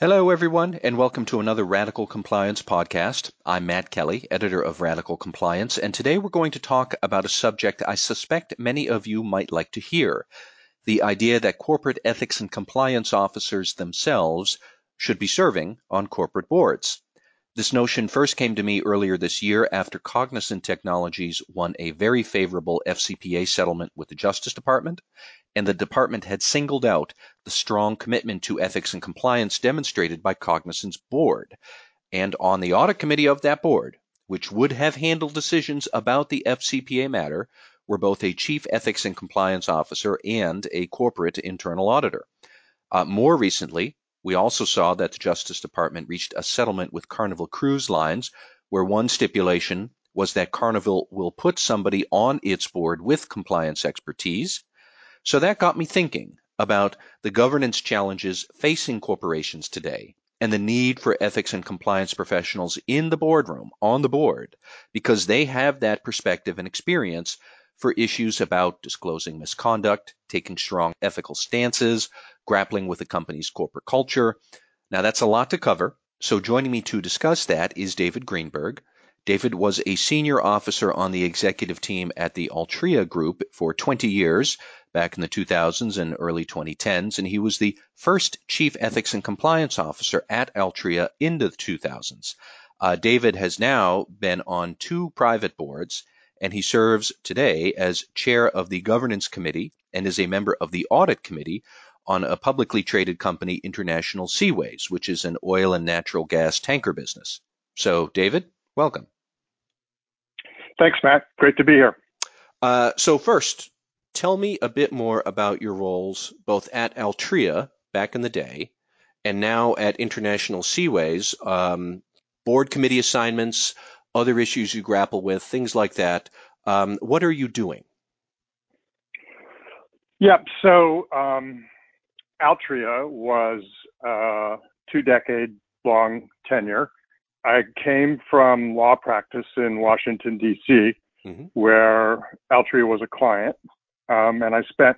Hello, everyone, and welcome to another Radical Compliance podcast. I'm Matt Kelly, editor of Radical Compliance, and today we're going to talk about a subject I suspect many of you might like to hear the idea that corporate ethics and compliance officers themselves should be serving on corporate boards. This notion first came to me earlier this year after Cognizant Technologies won a very favorable FCPA settlement with the Justice Department, and the department had singled out the strong commitment to ethics and compliance demonstrated by Cognizant's board. And on the audit committee of that board, which would have handled decisions about the FCPA matter, were both a chief ethics and compliance officer and a corporate internal auditor. Uh, more recently, we also saw that the Justice Department reached a settlement with Carnival Cruise Lines, where one stipulation was that Carnival will put somebody on its board with compliance expertise. So that got me thinking about the governance challenges facing corporations today and the need for ethics and compliance professionals in the boardroom, on the board, because they have that perspective and experience for issues about disclosing misconduct, taking strong ethical stances, grappling with the company's corporate culture. Now, that's a lot to cover. So, joining me to discuss that is David Greenberg. David was a senior officer on the executive team at the Altria Group for 20 years back in the 2000s and early 2010s, and he was the first chief ethics and compliance officer at Altria in the 2000s. Uh, David has now been on two private boards, and he serves today as chair of the governance committee and is a member of the audit committee on a publicly traded company, International Seaways, which is an oil and natural gas tanker business. So, David, welcome. Thanks, Matt. Great to be here. Uh, so, first, tell me a bit more about your roles both at Altria back in the day and now at International Seaways, um, board committee assignments, other issues you grapple with, things like that. Um, what are you doing? Yep. So, um, Altria was a two decade long tenure. I came from law practice in Washington, D.C., mm-hmm. where Altria was a client. Um, and I spent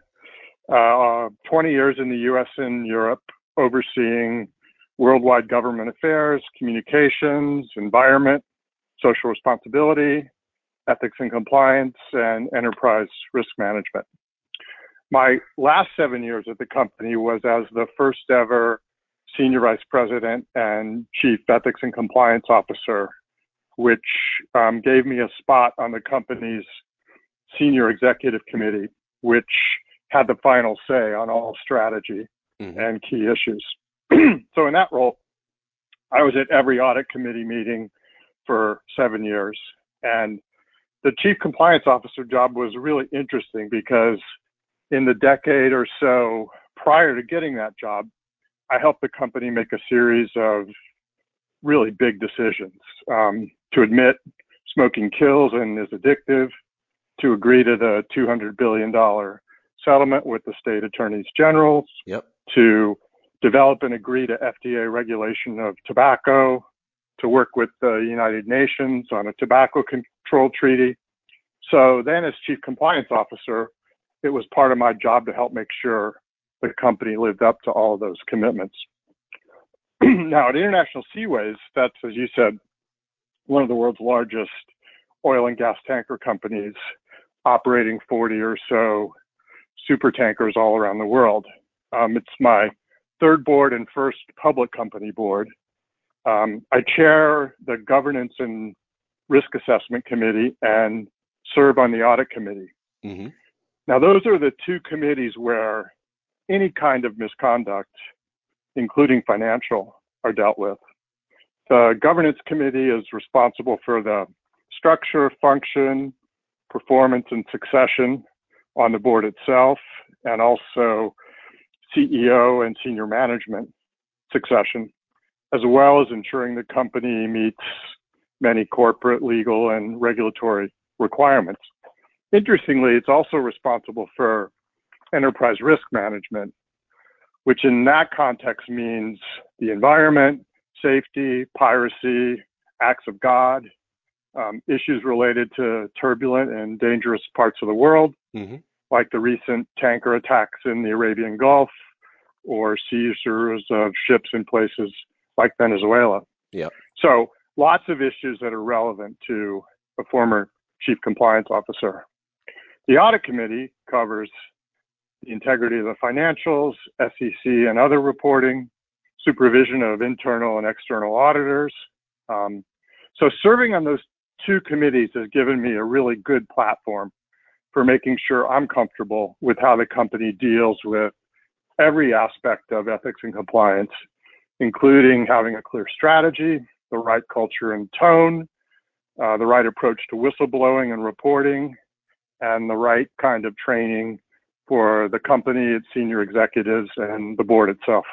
uh, 20 years in the US and Europe overseeing worldwide government affairs, communications, environment, social responsibility, ethics and compliance, and enterprise risk management. My last seven years at the company was as the first ever senior vice president and chief ethics and compliance officer, which um, gave me a spot on the company's senior executive committee, which had the final say on all strategy mm-hmm. and key issues. so in that role, I was at every audit committee meeting for seven years. And the chief compliance officer job was really interesting because in the decade or so prior to getting that job, I helped the company make a series of really big decisions um, to admit smoking kills and is addictive, to agree to the $200 billion settlement with the state attorneys generals, yep. to develop and agree to FDA regulation of tobacco, to work with the United Nations on a tobacco control treaty. So then, as chief compliance officer, it was part of my job to help make sure the company lived up to all of those commitments. now, at International Seaways, that's, as you said, one of the world's largest oil and gas tanker companies operating 40 or so super tankers all around the world. Um, it's my third board and first public company board. Um, I chair the governance and risk assessment committee and serve on the audit committee. Mm-hmm. Now, those are the two committees where any kind of misconduct, including financial, are dealt with. The governance committee is responsible for the structure, function, performance, and succession on the board itself, and also CEO and senior management succession, as well as ensuring the company meets many corporate, legal, and regulatory requirements. Interestingly, it's also responsible for enterprise risk management, which in that context means the environment, safety, piracy, acts of God, um, issues related to turbulent and dangerous parts of the world, mm-hmm. like the recent tanker attacks in the Arabian Gulf or seizures of ships in places like Venezuela. Yeah. So lots of issues that are relevant to a former chief compliance officer. The audit committee covers the integrity of the financials, SEC and other reporting, supervision of internal and external auditors. Um, so serving on those two committees has given me a really good platform for making sure I'm comfortable with how the company deals with every aspect of ethics and compliance, including having a clear strategy, the right culture and tone, uh, the right approach to whistleblowing and reporting, and the right kind of training for the company, its senior executives, and the board itself.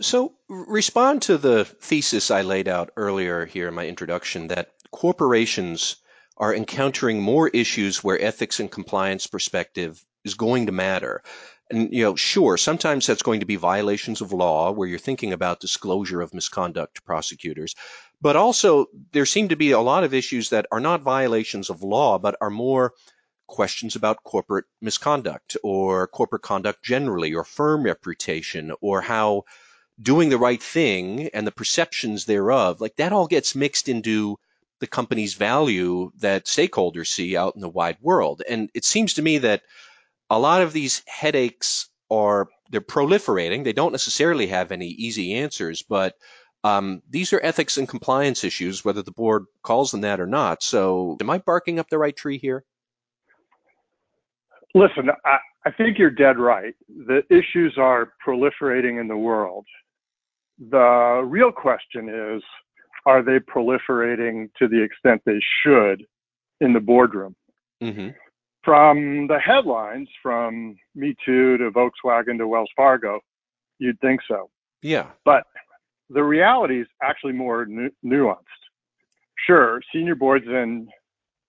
So, respond to the thesis I laid out earlier here in my introduction that corporations are encountering more issues where ethics and compliance perspective is going to matter. And, you know, sure, sometimes that's going to be violations of law where you're thinking about disclosure of misconduct to prosecutors. But also, there seem to be a lot of issues that are not violations of law, but are more questions about corporate misconduct or corporate conduct generally or firm reputation or how doing the right thing and the perceptions thereof, like that all gets mixed into the company's value that stakeholders see out in the wide world. And it seems to me that a lot of these headaches are they're proliferating. They don't necessarily have any easy answers, but um, these are ethics and compliance issues, whether the board calls them that or not. So, am I barking up the right tree here? Listen, I, I think you're dead right. The issues are proliferating in the world. The real question is are they proliferating to the extent they should in the boardroom? Mm-hmm. From the headlines, from Me Too to Volkswagen to Wells Fargo, you'd think so. Yeah. But the reality is actually more nu- nuanced. Sure, senior boards and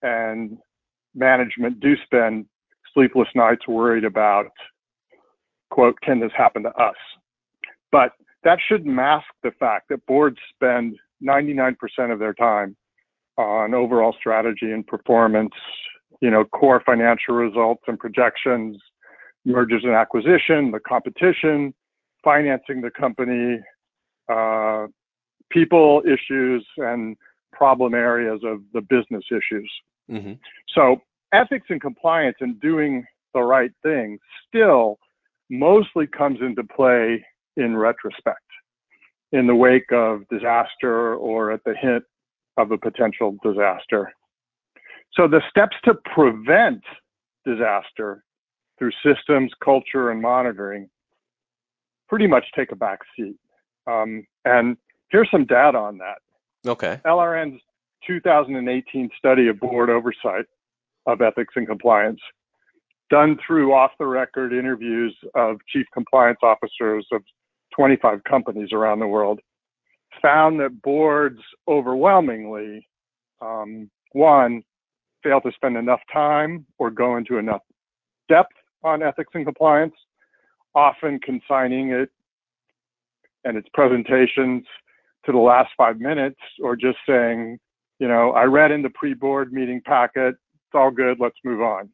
and management do spend sleepless nights worried about quote can this happen to us but that should mask the fact that boards spend 99% of their time on overall strategy and performance you know core financial results and projections mergers and acquisition the competition financing the company uh, people issues and problem areas of the business issues mm-hmm. so ethics and compliance and doing the right thing still mostly comes into play in retrospect, in the wake of disaster or at the hint of a potential disaster. So the steps to prevent disaster through systems, culture, and monitoring pretty much take a back seat. Um, and here's some data on that. Okay. LRN's 2018 study of board oversight of ethics and compliance, done through off the record interviews of chief compliance officers of 25 companies around the world, found that boards overwhelmingly, um, one, fail to spend enough time or go into enough depth on ethics and compliance, often consigning it and its presentations to the last five minutes or just saying, you know, I read in the pre-board meeting packet it's all good. Let's move on.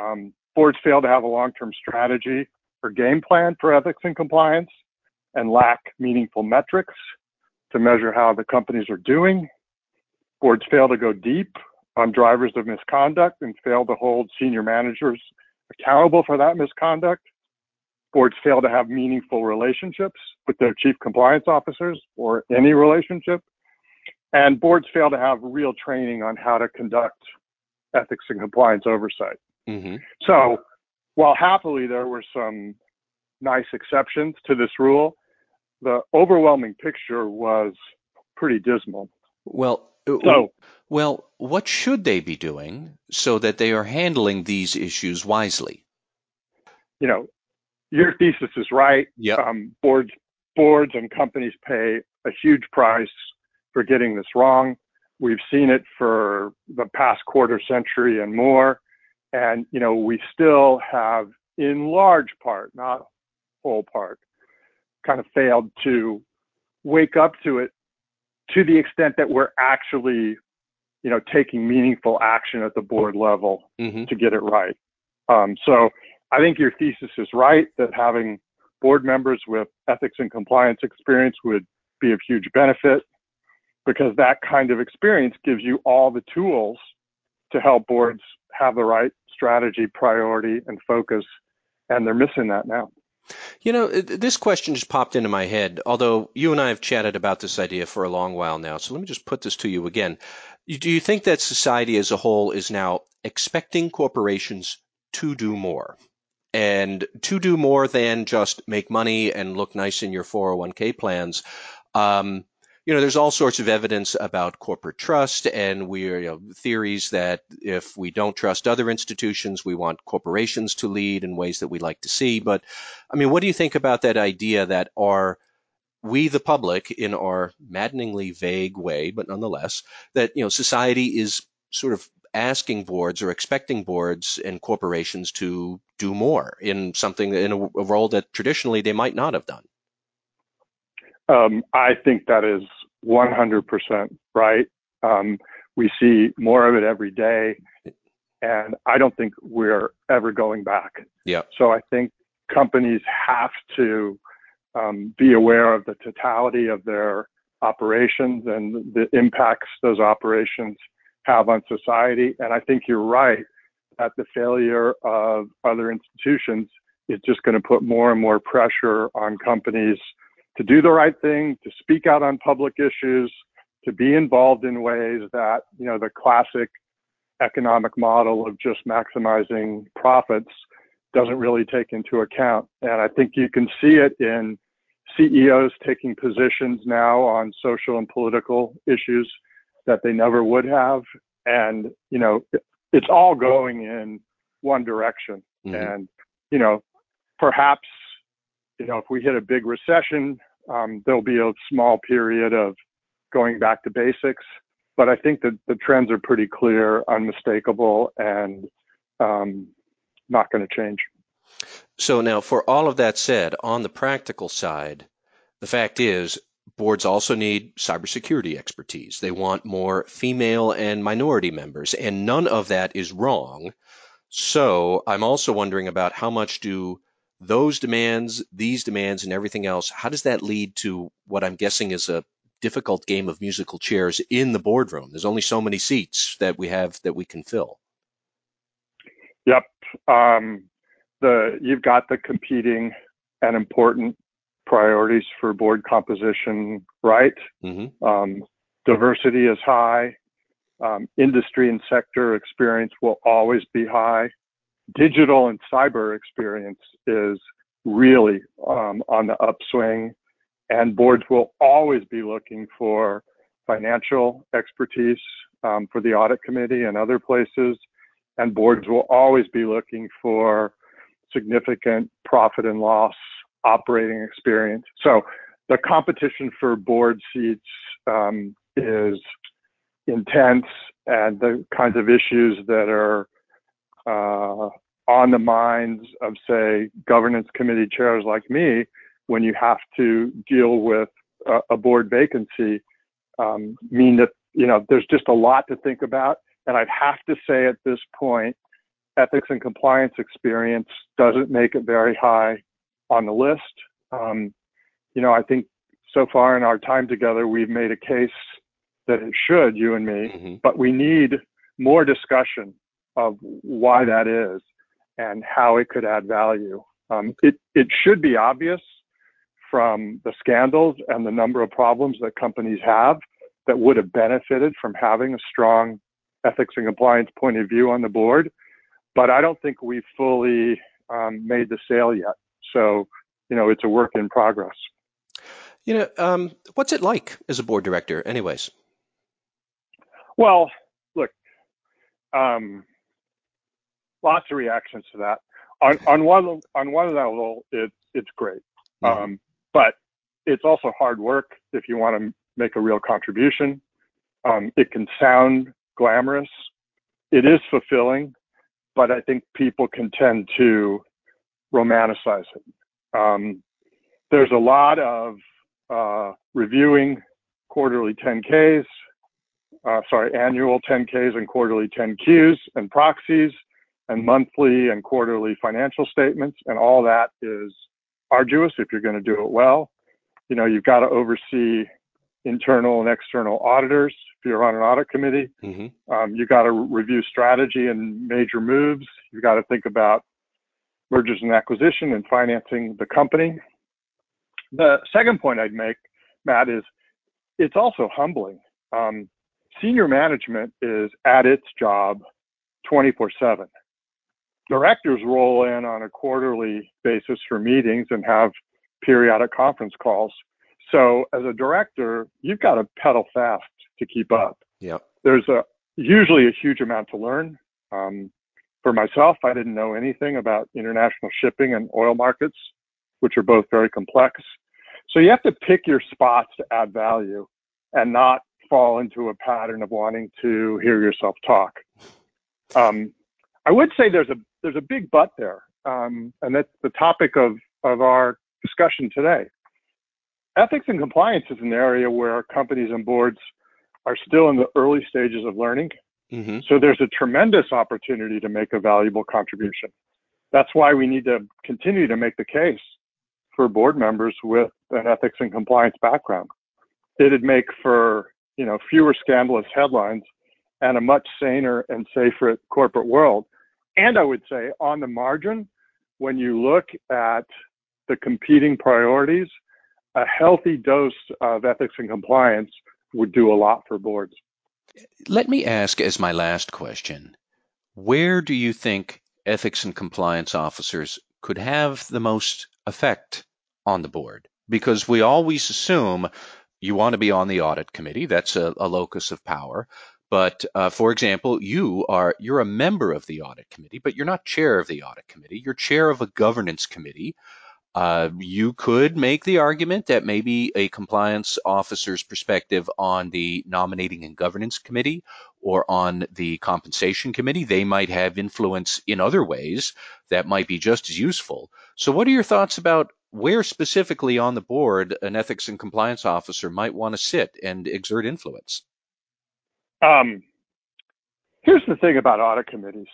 Um, boards fail to have a long-term strategy or game plan for ethics and compliance and lack meaningful metrics to measure how the companies are doing. Boards fail to go deep on drivers of misconduct and fail to hold senior managers accountable for that misconduct. Boards fail to have meaningful relationships with their chief compliance officers or any relationship. And boards fail to have real training on how to conduct ethics and compliance oversight. Mm-hmm. So while happily there were some nice exceptions to this rule, the overwhelming picture was pretty dismal. Well, so, well, what should they be doing so that they are handling these issues wisely? You know, your thesis is right. Yeah. Um, boards, boards and companies pay a huge price for getting this wrong. We've seen it for the past quarter century and more. And, you know, we still have, in large part, not whole part, kind of failed to wake up to it to the extent that we're actually, you know, taking meaningful action at the board level mm-hmm. to get it right. Um, so I think your thesis is right that having board members with ethics and compliance experience would be of huge benefit because that kind of experience gives you all the tools to help boards have the right strategy, priority, and focus. And they're missing that now. You know, this question just popped into my head, although you and I have chatted about this idea for a long while now. So let me just put this to you again. Do you think that society as a whole is now expecting corporations to do more? And to do more than just make money and look nice in your 401k plans. Um, you know, there's all sorts of evidence about corporate trust, and we're you know, theories that if we don't trust other institutions, we want corporations to lead in ways that we like to see. But I mean, what do you think about that idea that are we, the public, in our maddeningly vague way, but nonetheless, that you know, society is sort of asking boards or expecting boards and corporations to do more in something in a, a role that traditionally they might not have done? Um, I think that is 100% right. Um, we see more of it every day, and I don't think we're ever going back. Yeah. So I think companies have to um, be aware of the totality of their operations and the impacts those operations have on society. And I think you're right that the failure of other institutions is just going to put more and more pressure on companies to do the right thing, to speak out on public issues, to be involved in ways that, you know, the classic economic model of just maximizing profits doesn't really take into account. And I think you can see it in CEOs taking positions now on social and political issues that they never would have. And, you know, it's all going in one direction. Mm-hmm. And, you know, perhaps, you know, if we hit a big recession, um, there'll be a small period of going back to basics, but I think that the trends are pretty clear, unmistakable, and um, not going to change. So now, for all of that said, on the practical side, the fact is boards also need cybersecurity expertise. They want more female and minority members, and none of that is wrong. So I'm also wondering about how much do those demands, these demands, and everything else, how does that lead to what I'm guessing is a difficult game of musical chairs in the boardroom? There's only so many seats that we have that we can fill. Yep. Um, the you've got the competing and important priorities for board composition right. Mm-hmm. Um, diversity is high. Um, industry and sector experience will always be high digital and cyber experience is really um, on the upswing, and boards will always be looking for financial expertise um, for the audit committee and other places, and boards will always be looking for significant profit and loss operating experience. So the competition for board seats um, is intense, and the kinds of issues that are on the minds of, say, governance committee chairs like me when you have to deal with a, a board vacancy um, mean that, you know, there's just a lot to think about. And I'd have to say at this point, ethics and compliance experience doesn't make it very high on the list. Um, you know, I think so far in our time together, we've made a case that it should, you and me, mm-hmm. but we need more discussion of why that is and how it could add value. Um, it, it should be obvious from the scandals and the number of problems that companies have that would have benefited from having a strong ethics and compliance point of view on the board. But I don't think we've fully um, made the sale yet. So, you know, it's a work in progress. You know, um, what's it like as a board director, anyways? Well, look, um, lots of reactions to that. On on one on one level, it's it's great, mm-hmm. um, but it's also hard work if you want to make a real contribution. Um, it can sound glamorous. It is fulfilling, but I think people can tend to romanticize it. Um, there's a lot of uh, reviewing quarterly 10Ks, uh, sorry, annual 10Ks and quarterly 10Qs and proxies and monthly and quarterly financial statements, and all that is arduous if you're going to do it well. You know, you've got to oversee internal and external auditors if you're on an audit committee. Mm-hmm. Um, you got to review strategy and major moves. You've got to think about mergers and acquisition and financing the company. The second point I'd make, Matt, is it's also humbling. Um, senior management is at its job 24 7. Directors roll in on a quarterly basis for meetings and have periodic conference calls. So as a director, you've got to pedal fast to keep up. Yeah. There's a usually a huge amount to learn. Um, for myself, I didn't know anything about international shipping and oil markets, which are both very complex. So you have to pick your spots to add value and not fall into a pattern of wanting to hear yourself talk. Um, I would say there's a there's a big but there, um, and that's the topic of of our discussion today. Ethics and compliance is an area where companies and boards are still in the early stages of learning. Mm-hmm. So there's a tremendous opportunity to make a valuable contribution. That's why we need to continue to make the case for board members with an ethics and compliance background. It'd make for you know fewer scandalous headlines and a much saner and safer corporate world. And I would say on the margin, when you look at the competing priorities, a healthy dose of ethics and compliance would do a lot for boards. Let me ask as my last question where do you think ethics and compliance officers could have the most effect on the board? Because we always assume you want to be on the audit committee, that's a, a locus of power. But uh, for example, you are you're a member of the audit committee, but you're not chair of the audit committee. You're chair of a governance committee uh, you could make the argument that maybe a compliance officer's perspective on the nominating and governance committee or on the compensation committee, they might have influence in other ways that might be just as useful. So, what are your thoughts about where specifically on the board an ethics and compliance officer might want to sit and exert influence? Um, here's the thing about audit committees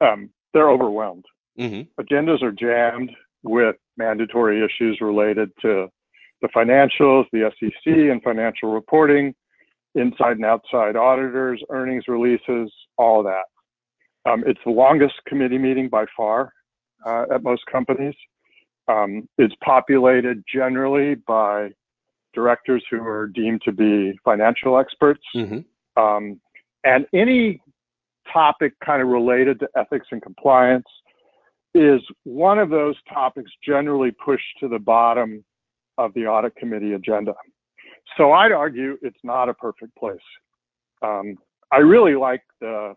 um, they're overwhelmed. Mm-hmm. Agendas are jammed with mandatory issues related to the financials, the SEC and financial reporting, inside and outside auditors, earnings releases, all that. Um, it's the longest committee meeting by far uh, at most companies. Um, it's populated generally by directors who are deemed to be financial experts. Mm-hmm. Um, and any topic kind of related to ethics and compliance is one of those topics generally pushed to the bottom of the audit committee agenda. So I'd argue it's not a perfect place. Um, I really like the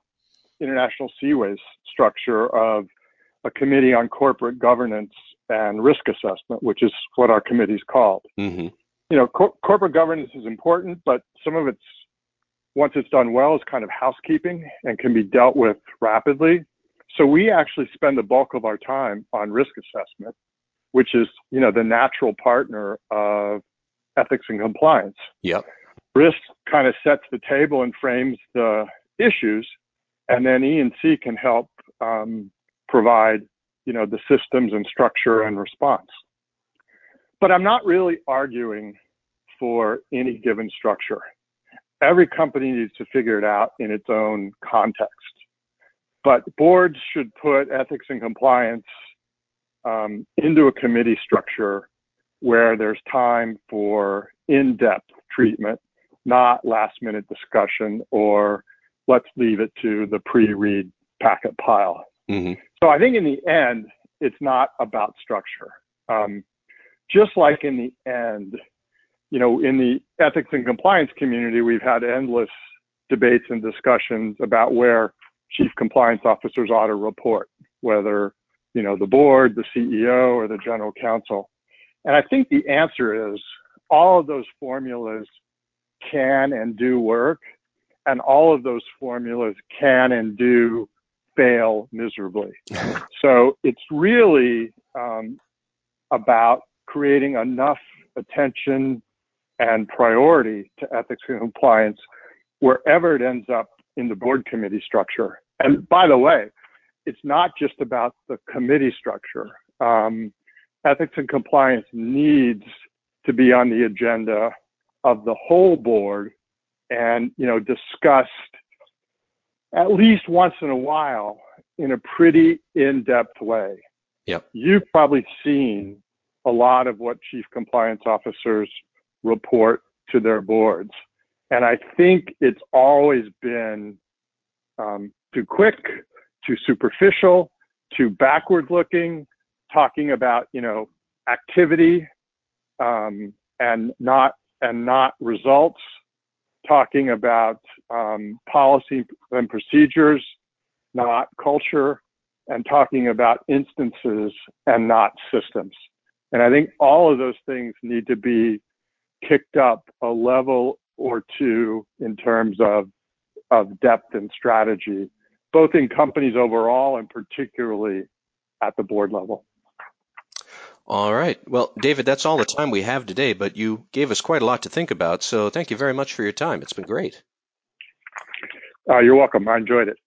International Seaways structure of a committee on corporate governance and risk assessment, which is what our committee is called. Mm-hmm. You know, cor- corporate governance is important, but some of it's once it's done well is kind of housekeeping and can be dealt with rapidly. So we actually spend the bulk of our time on risk assessment, which is, you know, the natural partner of ethics and compliance. Yep. Risk kind of sets the table and frames the issues, and then E and C can help um, provide, you know, the systems and structure and response. But I'm not really arguing for any given structure. Every company needs to figure it out in its own context. But boards should put ethics and compliance um, into a committee structure where there's time for in-depth treatment, not last-minute discussion or let's leave it to the pre-read packet pile. Mm-hmm. So I think in the end, it's not about structure. Um, just like in the end, you know, in the ethics and compliance community, we've had endless debates and discussions about where chief compliance officers ought to report, whether you know the board, the CEO, or the general counsel. And I think the answer is all of those formulas can and do work, and all of those formulas can and do fail miserably. so it's really um, about creating enough attention and priority to ethics and compliance wherever it ends up in the board committee structure. And by the way, it's not just about the committee structure. Um, ethics and compliance needs to be on the agenda of the whole board and, you know, discussed at least once in a while in a pretty in-depth way. Yep. You've probably seen a lot of what chief compliance officers report to their boards. And I think it's always been um, too quick, too superficial, too backward looking, talking about, you know, activity um, and not and not results, talking about um, policy and procedures, not culture, and talking about instances and not systems. And I think all of those things need to be kicked up a level or two in terms of, of depth and strategy, both in companies overall and particularly at the board level. All right. Well, David, that's all the time we have today, but you gave us quite a lot to think about. So thank you very much for your time. It's been great. Uh, you're welcome. I enjoyed it.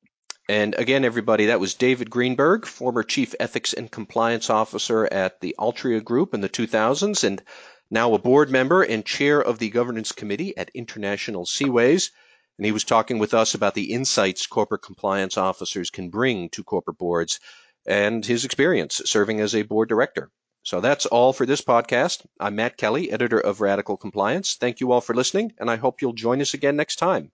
And again, everybody, that was David Greenberg, former Chief Ethics and Compliance Officer at the Altria Group in the 2000s, and now a board member and chair of the Governance Committee at International Seaways. And he was talking with us about the insights corporate compliance officers can bring to corporate boards and his experience serving as a board director. So that's all for this podcast. I'm Matt Kelly, editor of Radical Compliance. Thank you all for listening, and I hope you'll join us again next time.